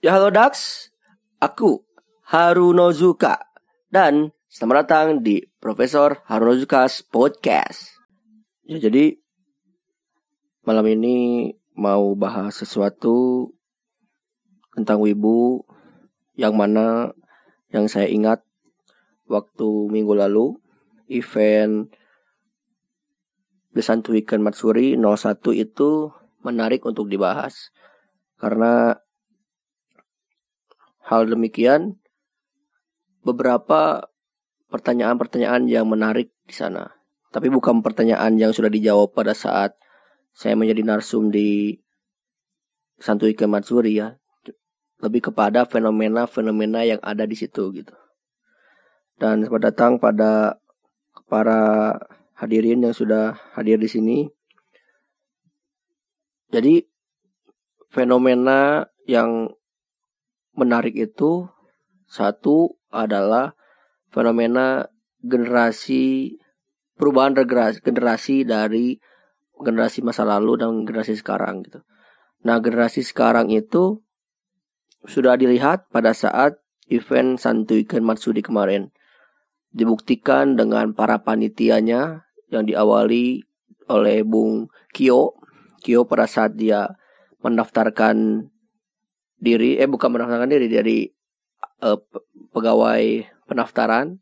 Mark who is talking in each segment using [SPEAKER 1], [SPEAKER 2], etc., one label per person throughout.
[SPEAKER 1] Ya halo Dax, aku Harunozuka. Dan selamat datang di Profesor Harunozuka's Podcast. Ya jadi malam ini mau bahas sesuatu tentang wibu yang mana yang saya ingat waktu minggu lalu event The Santu Weekend Matsuri 01 itu menarik untuk dibahas. Karena hal demikian beberapa pertanyaan-pertanyaan yang menarik di sana. Tapi bukan pertanyaan yang sudah dijawab pada saat saya menjadi narsum di Santuy Matsuri ya. Lebih kepada fenomena-fenomena yang ada di situ gitu. Dan selamat datang pada para hadirin yang sudah hadir di sini. Jadi fenomena yang menarik itu satu adalah fenomena generasi perubahan generasi dari generasi masa lalu dan generasi sekarang gitu. Nah, generasi sekarang itu sudah dilihat pada saat event Santuy Ken kemarin. Dibuktikan dengan para panitianya yang diawali oleh Bung Kyo. Kyo pada saat dia mendaftarkan diri eh bukan mendaftarkan diri dari uh, pegawai pendaftaran.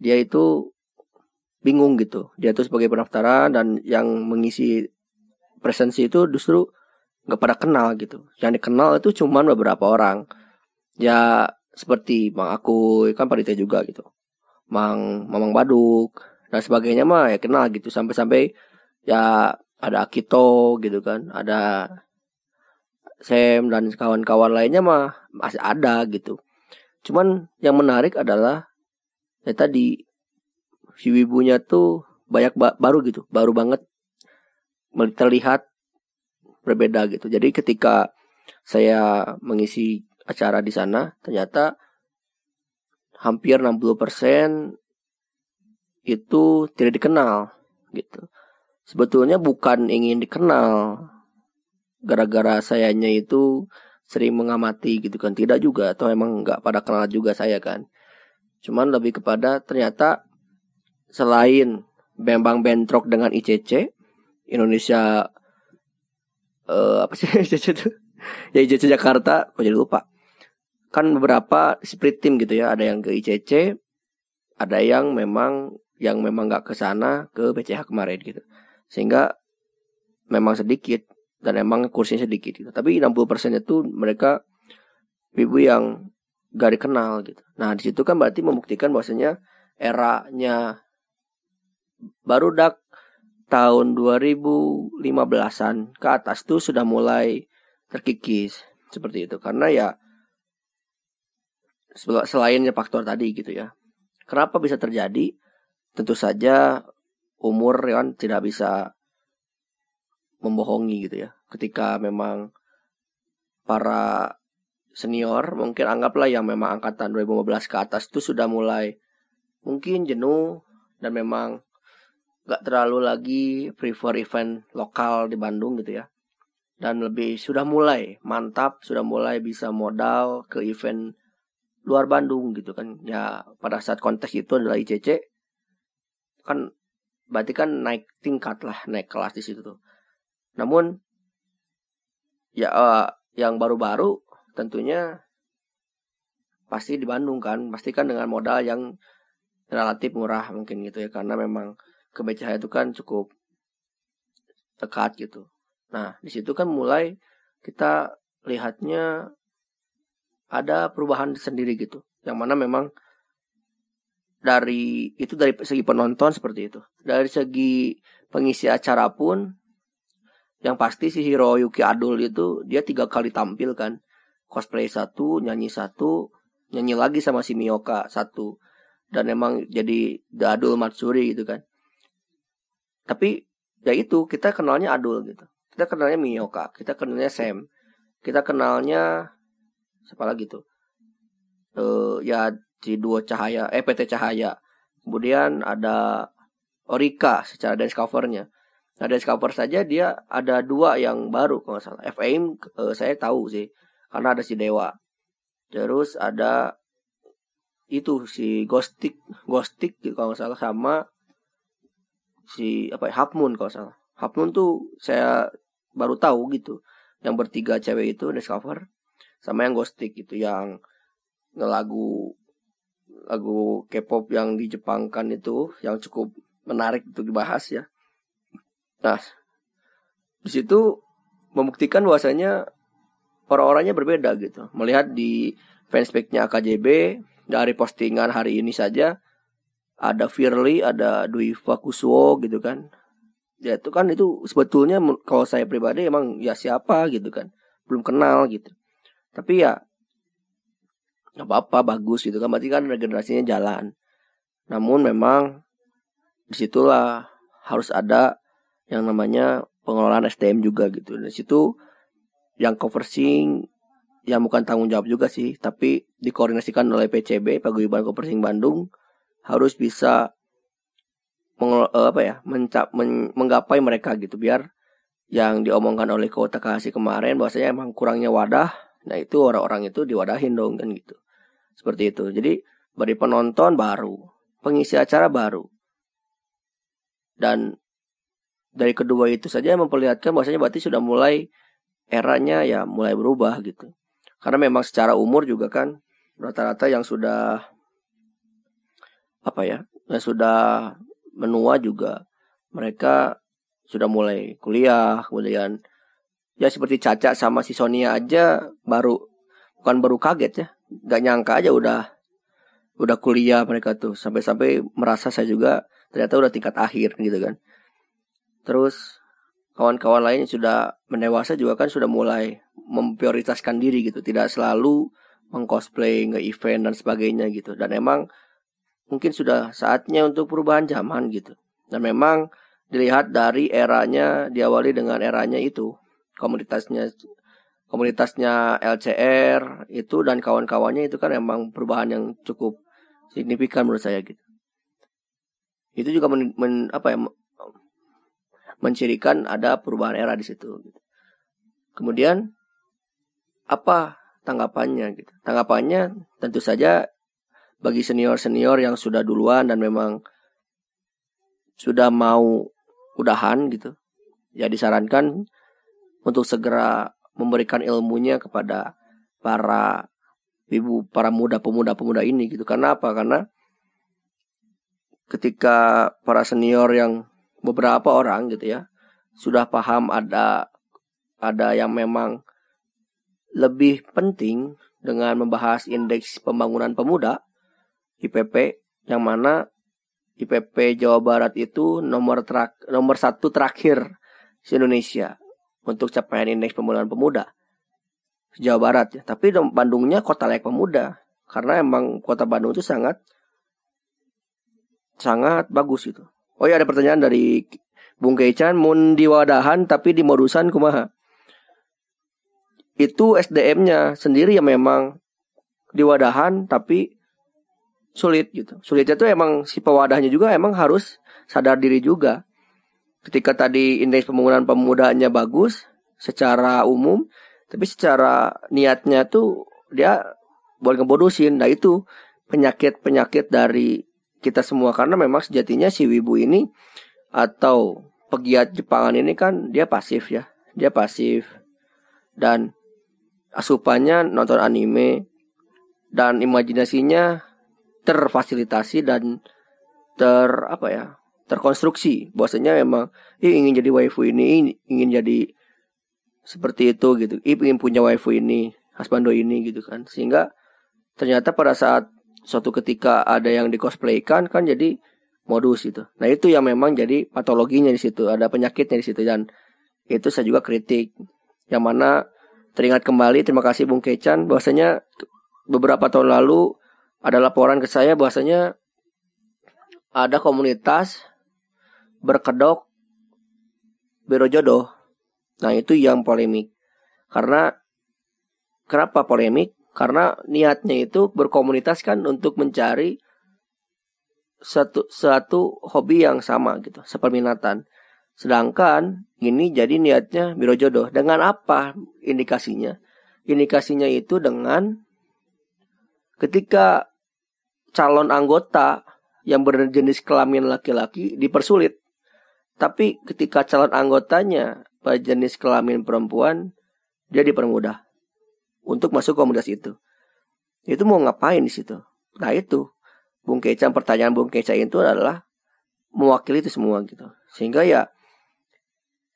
[SPEAKER 1] Dia itu bingung gitu. Dia itu sebagai pendaftaran dan yang mengisi presensi itu justru nggak pada kenal gitu. Yang dikenal itu cuma beberapa orang. Ya seperti Bang Aku kan panitia juga gitu. Mang Mamang Baduk dan sebagainya mah ya kenal gitu. Sampai-sampai ya ada Akito gitu kan ada Sam dan kawan-kawan lainnya mah masih ada gitu. Cuman yang menarik adalah ya tadi si wibunya tuh banyak ba baru gitu, baru banget terlihat berbeda gitu. Jadi ketika saya mengisi acara di sana, ternyata hampir 60% itu tidak dikenal gitu. Sebetulnya bukan ingin dikenal, gara-gara sayanya itu sering mengamati gitu kan. Tidak juga atau emang nggak pada kenal juga saya kan. Cuman lebih kepada ternyata selain Bembang Bentrok dengan ICC Indonesia uh, apa sih ICC itu? Ya ICC Jakarta kok jadi lupa. Kan beberapa split team gitu ya ada yang ke ICC ada yang memang yang memang nggak ke sana ke BCH kemarin gitu. Sehingga memang sedikit dan emang kursinya sedikit gitu. Tapi 60% itu mereka ibu yang gak dikenal gitu. Nah, di situ kan berarti membuktikan bahwasanya eranya baru dak tahun 2015-an ke atas tuh sudah mulai terkikis seperti itu karena ya selainnya faktor tadi gitu ya. Kenapa bisa terjadi? Tentu saja umur kan tidak bisa membohongi gitu ya. Ketika memang para senior mungkin anggaplah yang memang angkatan 2015 ke atas itu sudah mulai mungkin jenuh dan memang gak terlalu lagi prefer event lokal di Bandung gitu ya. Dan lebih sudah mulai mantap, sudah mulai bisa modal ke event luar Bandung gitu kan. Ya pada saat konteks itu adalah ICC kan berarti kan naik tingkat lah, naik kelas di situ tuh. Namun ya uh, yang baru-baru tentunya pasti di Bandung kan, pasti kan dengan modal yang relatif murah mungkin gitu ya karena memang ke itu kan cukup dekat gitu. Nah, di situ kan mulai kita lihatnya ada perubahan sendiri gitu. Yang mana memang dari itu dari segi penonton seperti itu. Dari segi pengisi acara pun yang pasti si Hiroyuki Adul itu dia tiga kali tampil kan. Cosplay satu, nyanyi satu, nyanyi lagi sama si Miyoka satu. Dan emang jadi The Adul Matsuri gitu kan. Tapi ya itu kita kenalnya Adul gitu. Kita kenalnya Miyoka, kita kenalnya Sam. Kita kenalnya siapa lagi tuh? Uh, ya si dua cahaya, eh PT Cahaya. Kemudian ada Orika secara dance covernya. Nah dari cover saja dia ada dua yang baru kalau nggak salah. FAM uh, saya tahu sih karena ada si Dewa terus ada itu si Ghostik Ghostik gitu kalau nggak salah sama si apa ya Hapmun kalau salah Hapmun tuh saya baru tahu gitu yang bertiga cewek itu discover sama yang Ghostik gitu yang ngelagu lagu K-pop yang di Jepang kan itu yang cukup menarik untuk dibahas ya. Nah, di situ membuktikan bahwasanya orang-orangnya berbeda gitu. Melihat di fanspage-nya AKJB dari postingan hari ini saja ada Firly, ada Dwi Fakusuo gitu kan. Ya itu kan itu sebetulnya kalau saya pribadi emang ya siapa gitu kan. Belum kenal gitu. Tapi ya nggak apa-apa bagus gitu kan berarti kan regenerasinya jalan. Namun memang di situlah harus ada yang namanya pengelolaan SDM juga gitu. Di situ yang conversing yang bukan tanggung jawab juga sih, tapi dikoordinasikan oleh PCB Paguyuban Conversing Bandung harus bisa eh, apa ya mencap men, menggapai mereka gitu. Biar yang diomongkan oleh kota kasih kemarin bahwasanya emang kurangnya wadah nah itu orang-orang itu diwadahin dong kan gitu. Seperti itu. Jadi bagi penonton baru pengisi acara baru. Dan dari kedua itu saja memperlihatkan bahwasanya berarti sudah mulai eranya ya mulai berubah gitu. Karena memang secara umur juga kan rata-rata yang sudah apa ya, yang sudah menua juga mereka sudah mulai kuliah, kemudian ya seperti Caca sama si Sonia aja baru bukan baru kaget ya, nggak nyangka aja udah udah kuliah mereka tuh sampai-sampai merasa saya juga ternyata udah tingkat akhir gitu kan. Terus kawan-kawan lain sudah mendewasa juga kan sudah mulai memprioritaskan diri gitu. Tidak selalu mengcosplay nge-event dan sebagainya gitu. Dan emang mungkin sudah saatnya untuk perubahan zaman gitu. Dan memang dilihat dari eranya diawali dengan eranya itu komunitasnya komunitasnya LCR itu dan kawan-kawannya itu kan emang perubahan yang cukup signifikan menurut saya gitu. Itu juga men, men apa ya mencirikan ada perubahan era di situ. Gitu. Kemudian apa tanggapannya gitu? Tanggapannya tentu saja bagi senior-senior yang sudah duluan dan memang sudah mau udahan gitu. Ya disarankan untuk segera memberikan ilmunya kepada para ibu, para muda pemuda pemuda ini gitu. Karena apa? Karena ketika para senior yang beberapa orang gitu ya sudah paham ada ada yang memang lebih penting dengan membahas indeks pembangunan pemuda IPP yang mana IPP Jawa Barat itu nomor terak, nomor satu terakhir di Indonesia untuk capaian indeks pembangunan pemuda Jawa Barat ya. Tapi Bandungnya kota layak pemuda karena emang kota Bandung itu sangat sangat bagus itu. Oh ya ada pertanyaan dari Bung Keichan, mun diwadahan tapi di modusan kumaha? Itu SDM-nya sendiri yang memang diwadahan tapi sulit gitu. Sulitnya tuh emang si pewadahnya juga emang harus sadar diri juga. Ketika tadi indeks pembangunan pemudanya bagus secara umum, tapi secara niatnya tuh dia boleh ngebodosin. Nah itu penyakit-penyakit dari kita semua. Karena memang sejatinya si wibu ini atau pegiat Jepangan ini kan dia pasif ya. Dia pasif. Dan asupannya nonton anime. Dan imajinasinya terfasilitasi dan ter apa ya terkonstruksi. Bahwasanya memang ih ingin jadi waifu ini ingin jadi seperti itu gitu. Ih ingin punya waifu ini husbando ini gitu kan. Sehingga ternyata pada saat suatu ketika ada yang dikosplaykan kan jadi modus itu. Nah itu yang memang jadi patologinya di situ, ada penyakitnya di situ dan itu saya juga kritik. Yang mana teringat kembali terima kasih Bung Kecan bahwasanya beberapa tahun lalu ada laporan ke saya bahwasanya ada komunitas berkedok biro jodoh. Nah itu yang polemik. Karena kenapa polemik? Karena niatnya itu berkomunitas kan untuk mencari satu satu hobi yang sama gitu, seperminatan. Sedangkan ini jadi niatnya biro jodoh. Dengan apa indikasinya? indikasinya itu dengan ketika calon anggota yang berjenis kelamin laki-laki dipersulit. Tapi ketika calon anggotanya berjenis kelamin perempuan, dia dipermudah untuk masuk komunitas itu. Itu mau ngapain di situ? Nah itu, Bung Keca, pertanyaan Bung Keca itu adalah mewakili itu semua gitu. Sehingga ya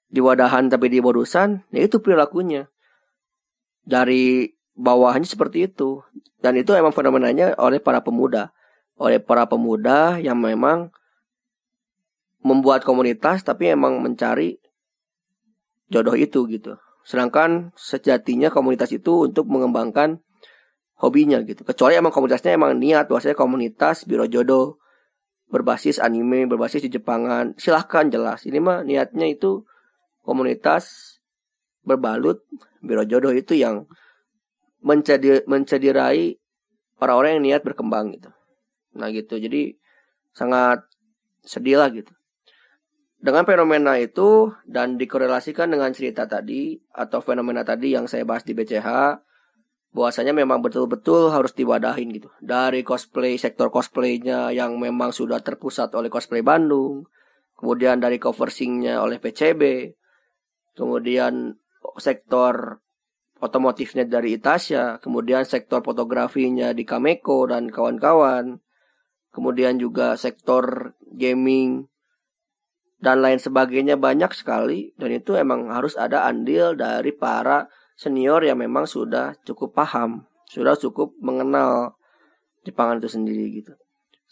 [SPEAKER 1] di wadahan tapi di bodusan, ya itu perilakunya. Dari bawahnya seperti itu. Dan itu emang fenomenanya oleh para pemuda. Oleh para pemuda yang memang membuat komunitas tapi emang mencari jodoh itu gitu. Sedangkan sejatinya komunitas itu untuk mengembangkan hobinya gitu. Kecuali emang komunitasnya emang niat bahwasanya komunitas biro jodoh berbasis anime, berbasis di Jepangan. Silahkan jelas. Ini mah niatnya itu komunitas berbalut biro jodoh itu yang mencedi mencederai orang-orang yang niat berkembang gitu. Nah gitu. Jadi sangat sedih lah gitu. Dengan fenomena itu dan dikorelasikan dengan cerita tadi atau fenomena tadi yang saya bahas di BCH bahwasanya memang betul-betul harus diwadahin gitu. Dari cosplay, sektor cosplaynya yang memang sudah terpusat oleh cosplay Bandung, kemudian dari cover singnya oleh PCB, kemudian sektor otomotifnya dari Itasya, kemudian sektor fotografinya di Kameko dan kawan-kawan, kemudian juga sektor gaming dan lain sebagainya banyak sekali. Dan itu emang harus ada andil dari para senior yang memang sudah cukup paham, sudah cukup mengenal Jepangan itu sendiri gitu.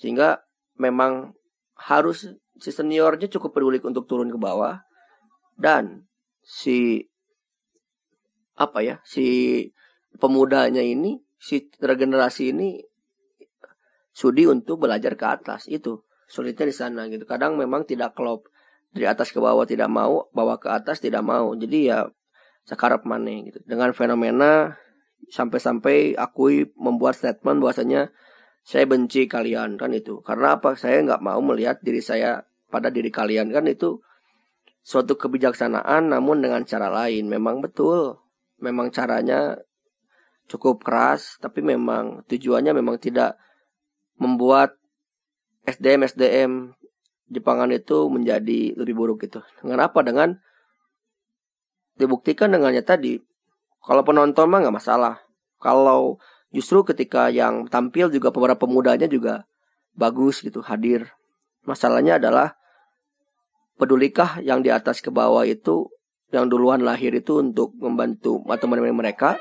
[SPEAKER 1] Sehingga memang harus si seniornya cukup peduli untuk turun ke bawah. Dan si apa ya si pemudanya ini si regenerasi ini sudi untuk belajar ke atas. Itu sulitnya di sana gitu. Kadang memang tidak klop dari atas ke bawah tidak mau bawah ke atas tidak mau. Jadi ya sekarap mana gitu. Dengan fenomena sampai-sampai akui membuat statement bahwasanya saya benci kalian kan itu. Karena apa? Saya nggak mau melihat diri saya pada diri kalian kan itu suatu kebijaksanaan namun dengan cara lain. Memang betul. Memang caranya cukup keras tapi memang tujuannya memang tidak membuat SDM SDM Jepangan itu menjadi lebih buruk gitu. Dengan apa? Dengan dibuktikan dengannya tadi. Kalau penonton mah nggak masalah. Kalau justru ketika yang tampil juga beberapa pemudanya juga bagus gitu hadir. Masalahnya adalah pedulikah yang di atas ke bawah itu yang duluan lahir itu untuk membantu atau menemani mereka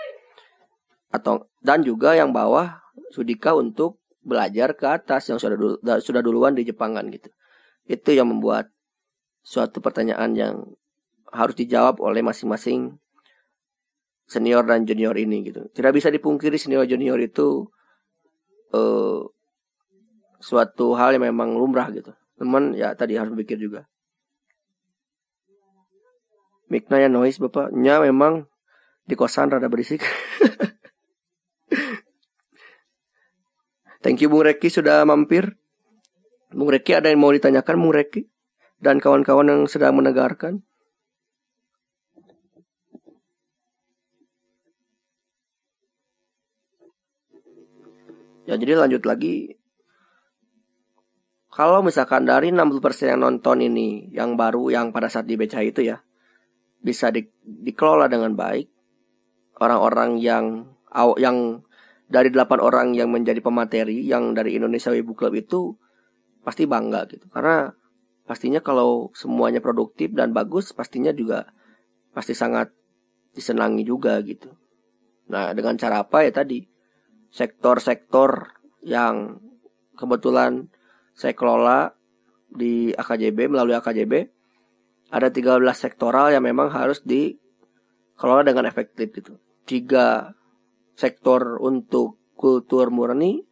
[SPEAKER 1] atau dan juga yang bawah sudika untuk belajar ke atas yang sudah sudah duluan di Jepangan gitu. Itu yang membuat suatu pertanyaan yang harus dijawab oleh masing-masing senior dan junior ini gitu. Tidak bisa dipungkiri senior junior itu uh, suatu hal yang memang lumrah gitu. Teman ya tadi harus berpikir juga. Mikna ya noise bapaknya memang di kosan rada berisik. Thank you Bung Reki sudah mampir. Bung Reki ada yang mau ditanyakan Bung Reki dan kawan-kawan yang sedang mendengarkan. Ya jadi lanjut lagi. Kalau misalkan dari 60% yang nonton ini yang baru yang pada saat di BCA itu ya bisa di, dikelola dengan baik. Orang-orang yang yang dari delapan orang yang menjadi pemateri yang dari Indonesia Wibu Club itu pasti bangga gitu karena pastinya kalau semuanya produktif dan bagus pastinya juga pasti sangat disenangi juga gitu. Nah dengan cara apa ya tadi sektor-sektor yang kebetulan saya kelola di AKJB melalui AKJB ada 13 sektoral yang memang harus dikelola dengan efektif gitu. Tiga sektor untuk kultur murni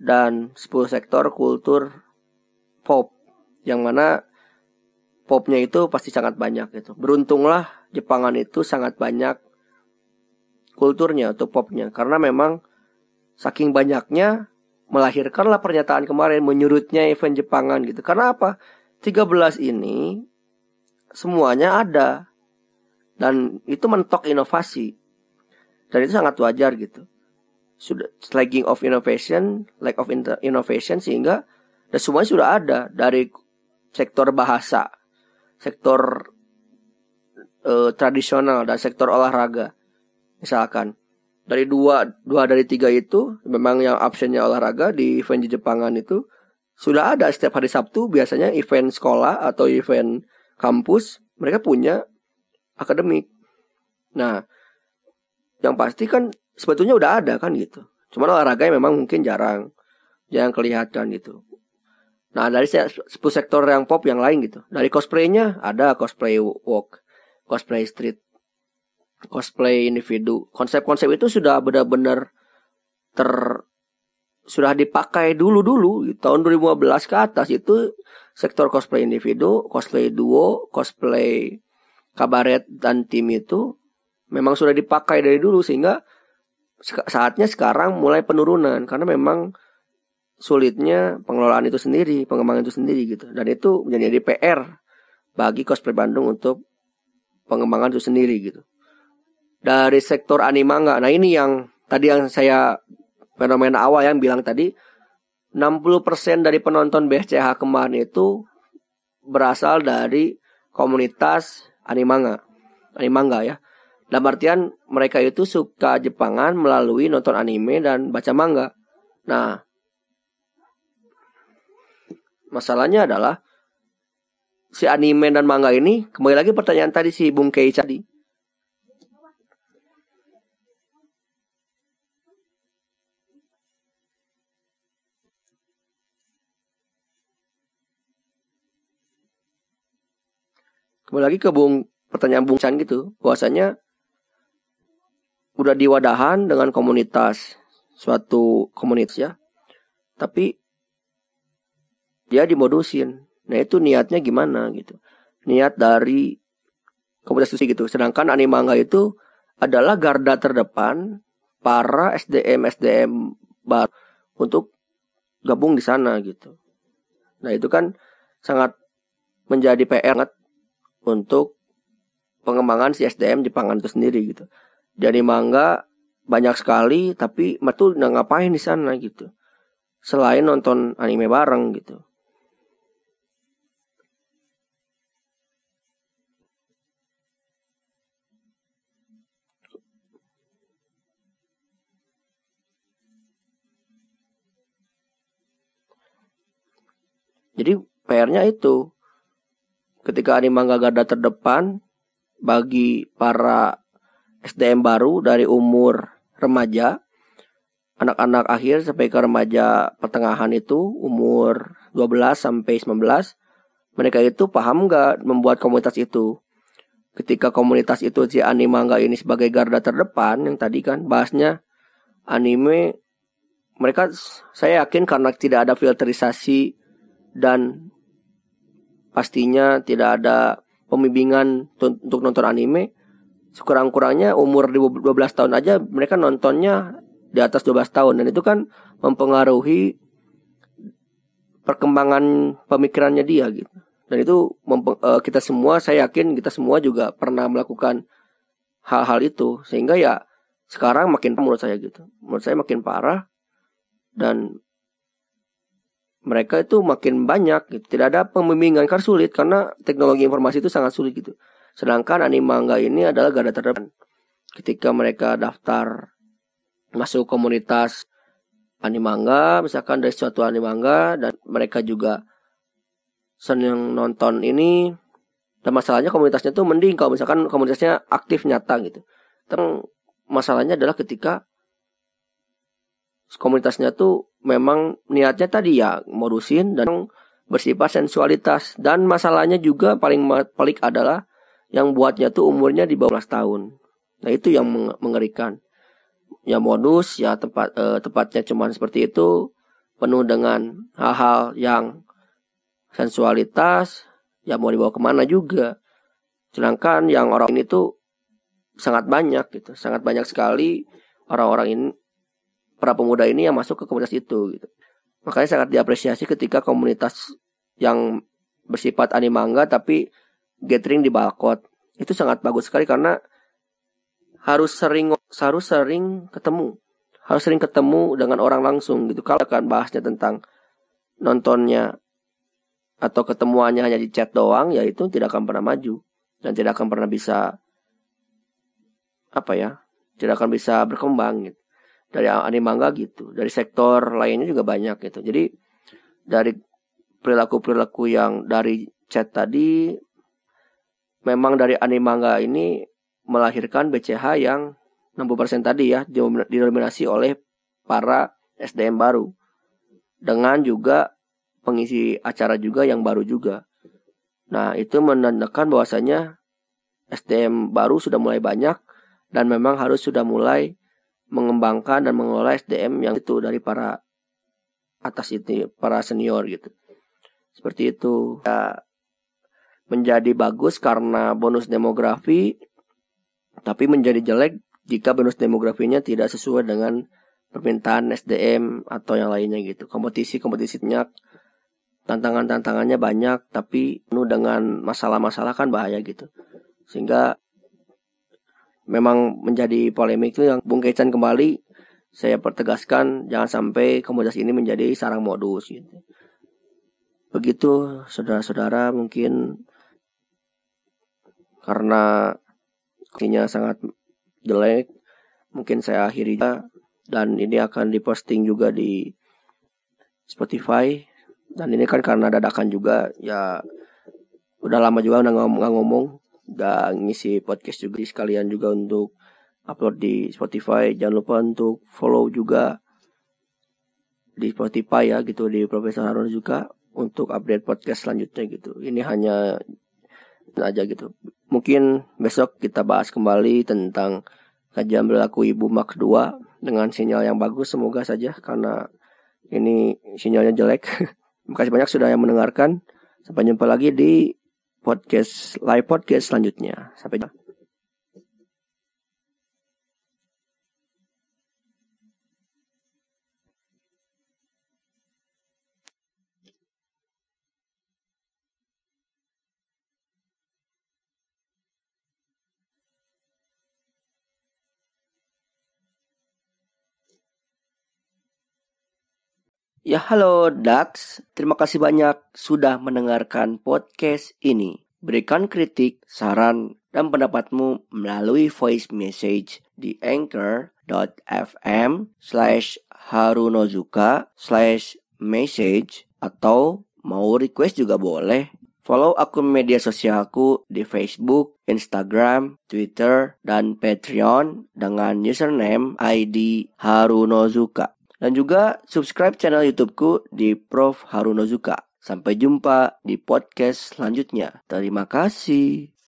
[SPEAKER 1] dan 10 sektor kultur pop yang mana popnya itu pasti sangat banyak gitu. Beruntunglah Jepangan itu sangat banyak kulturnya atau popnya karena memang saking banyaknya melahirkanlah pernyataan kemarin menyurutnya event Jepangan gitu. Karena apa? 13 ini semuanya ada dan itu mentok inovasi dan itu sangat wajar gitu sudah lagging of innovation lack of innovation sehingga dan semuanya sudah ada dari sektor bahasa sektor uh, tradisional dan sektor olahraga misalkan dari dua dua dari tiga itu memang yang absennya olahraga di event di Jepangan itu sudah ada setiap hari Sabtu biasanya event sekolah atau event kampus mereka punya akademik. Nah, yang pasti kan sebetulnya udah ada kan gitu. Cuman olahraga memang mungkin jarang, jarang kelihatan gitu. Nah dari sepuluh sektor yang pop yang lain gitu. Dari cosplaynya ada cosplay walk, cosplay street, cosplay individu. Konsep-konsep itu sudah benar-benar ter sudah dipakai dulu-dulu tahun 2015 ke atas itu sektor cosplay individu, cosplay duo, cosplay kabaret dan tim itu memang sudah dipakai dari dulu sehingga saatnya sekarang mulai penurunan karena memang sulitnya pengelolaan itu sendiri, pengembangan itu sendiri gitu. Dan itu menjadi PR bagi cosplay Bandung untuk pengembangan itu sendiri gitu dari sektor animanga. Nah ini yang tadi yang saya fenomena awal yang bilang tadi 60% dari penonton BCH kemarin itu berasal dari komunitas animanga. Animanga ya. Dalam artian mereka itu suka Jepangan melalui nonton anime dan baca manga. Nah, masalahnya adalah si anime dan manga ini kembali lagi pertanyaan tadi si Bung Kei tadi. Kembali lagi ke Bung pertanyaan Bung Chan gitu. Bahwasanya udah diwadahan dengan komunitas suatu komunitas ya. Tapi dia dimodusin nah itu niatnya gimana gitu niat dari komunitas itu gitu sedangkan animanga itu adalah garda terdepan para SDM SDM baru untuk gabung di sana gitu nah itu kan sangat menjadi PR untuk pengembangan si SDM Jepangan itu sendiri gitu. Jadi mangga banyak sekali tapi itu nggak ngapain di sana gitu. Selain nonton anime bareng gitu. Jadi PR-nya itu ketika Animangga garda terdepan bagi para SDM baru dari umur remaja anak-anak akhir sampai ke remaja pertengahan itu umur 12 sampai 19 mereka itu paham nggak membuat komunitas itu? Ketika komunitas itu si Animangga ini sebagai garda terdepan yang tadi kan bahasnya anime mereka saya yakin karena tidak ada filterisasi dan pastinya tidak ada pembimbingan untuk nonton anime. Sekurang-kurangnya umur 12 tahun aja mereka nontonnya di atas 12 tahun. Dan itu kan mempengaruhi perkembangan pemikirannya dia gitu. Dan itu uh, kita semua saya yakin kita semua juga pernah melakukan hal-hal itu. Sehingga ya sekarang makin menurut saya gitu. Menurut saya makin parah. Dan mereka itu makin banyak gitu. Tidak ada pembimbingan karena sulit karena teknologi informasi itu sangat sulit gitu. Sedangkan Animangga ini adalah garda terdepan. Ketika mereka daftar masuk komunitas Animangga, misalkan dari suatu Animangga dan mereka juga senang nonton ini dan masalahnya komunitasnya tuh mending kalau misalkan komunitasnya aktif nyata gitu. Tapi masalahnya adalah ketika komunitasnya tuh memang niatnya tadi ya modusin dan bersifat sensualitas dan masalahnya juga paling pelik adalah yang buatnya tuh umurnya di bawah tahun. Nah itu yang mengerikan. Ya modus ya tempat eh, tepatnya cuma seperti itu penuh dengan hal-hal yang sensualitas ya mau dibawa ke mana juga. Sedangkan yang orang ini tuh sangat banyak gitu, sangat banyak sekali orang-orang ini para pemuda ini yang masuk ke komunitas itu gitu. Makanya sangat diapresiasi ketika komunitas yang bersifat animanga tapi gathering di balkot. Itu sangat bagus sekali karena harus sering harus sering ketemu harus sering ketemu dengan orang langsung gitu kalau kan bahasnya tentang nontonnya atau ketemuannya hanya di chat doang ya itu tidak akan pernah maju dan tidak akan pernah bisa apa ya tidak akan bisa berkembang gitu dari anime manga gitu. Dari sektor lainnya juga banyak gitu. Jadi dari perilaku perilaku yang dari chat tadi memang dari anime manga ini melahirkan BCH yang 60% tadi ya didominasi oleh para SDM baru. Dengan juga pengisi acara juga yang baru juga. Nah, itu menandakan bahwasanya SDM baru sudah mulai banyak dan memang harus sudah mulai mengembangkan dan mengelola SDM yang itu dari para atas itu, para senior gitu. Seperti itu. Ya, menjadi bagus karena bonus demografi, tapi menjadi jelek jika bonus demografinya tidak sesuai dengan permintaan SDM atau yang lainnya gitu. Kompetisi-kompetisinya tantangan-tantangannya banyak tapi penuh dengan masalah-masalah kan bahaya gitu. Sehingga memang menjadi polemik itu yang Bung Kecan kembali saya pertegaskan jangan sampai komoditas ini menjadi sarang modus gitu. Begitu saudara-saudara mungkin karena kinya sangat jelek mungkin saya akhiri dan ini akan diposting juga di Spotify dan ini kan karena dadakan juga ya udah lama juga udah ngomong, ngomong udah ngisi podcast juga sekalian juga untuk upload di Spotify jangan lupa untuk follow juga di Spotify ya gitu di Profesor Harun juga untuk update podcast selanjutnya gitu ini hanya aja gitu. Mungkin besok kita bahas kembali tentang kajian berlaku ibu mak kedua dengan sinyal yang bagus semoga saja karena ini sinyalnya jelek. Makasih banyak sudah yang mendengarkan. Sampai jumpa lagi di podcast live podcast selanjutnya. Sampai jumpa. Ya halo Dax, terima kasih banyak sudah mendengarkan podcast ini. Berikan kritik, saran, dan pendapatmu melalui voice message di anchor.fm slash harunozuka slash message atau mau request juga boleh. Follow akun media sosialku di Facebook, Instagram, Twitter, dan Patreon dengan username ID Harunozuka. Dan juga subscribe channel YouTubeku di Prof. Harunozuka. Sampai jumpa di podcast selanjutnya. Terima kasih.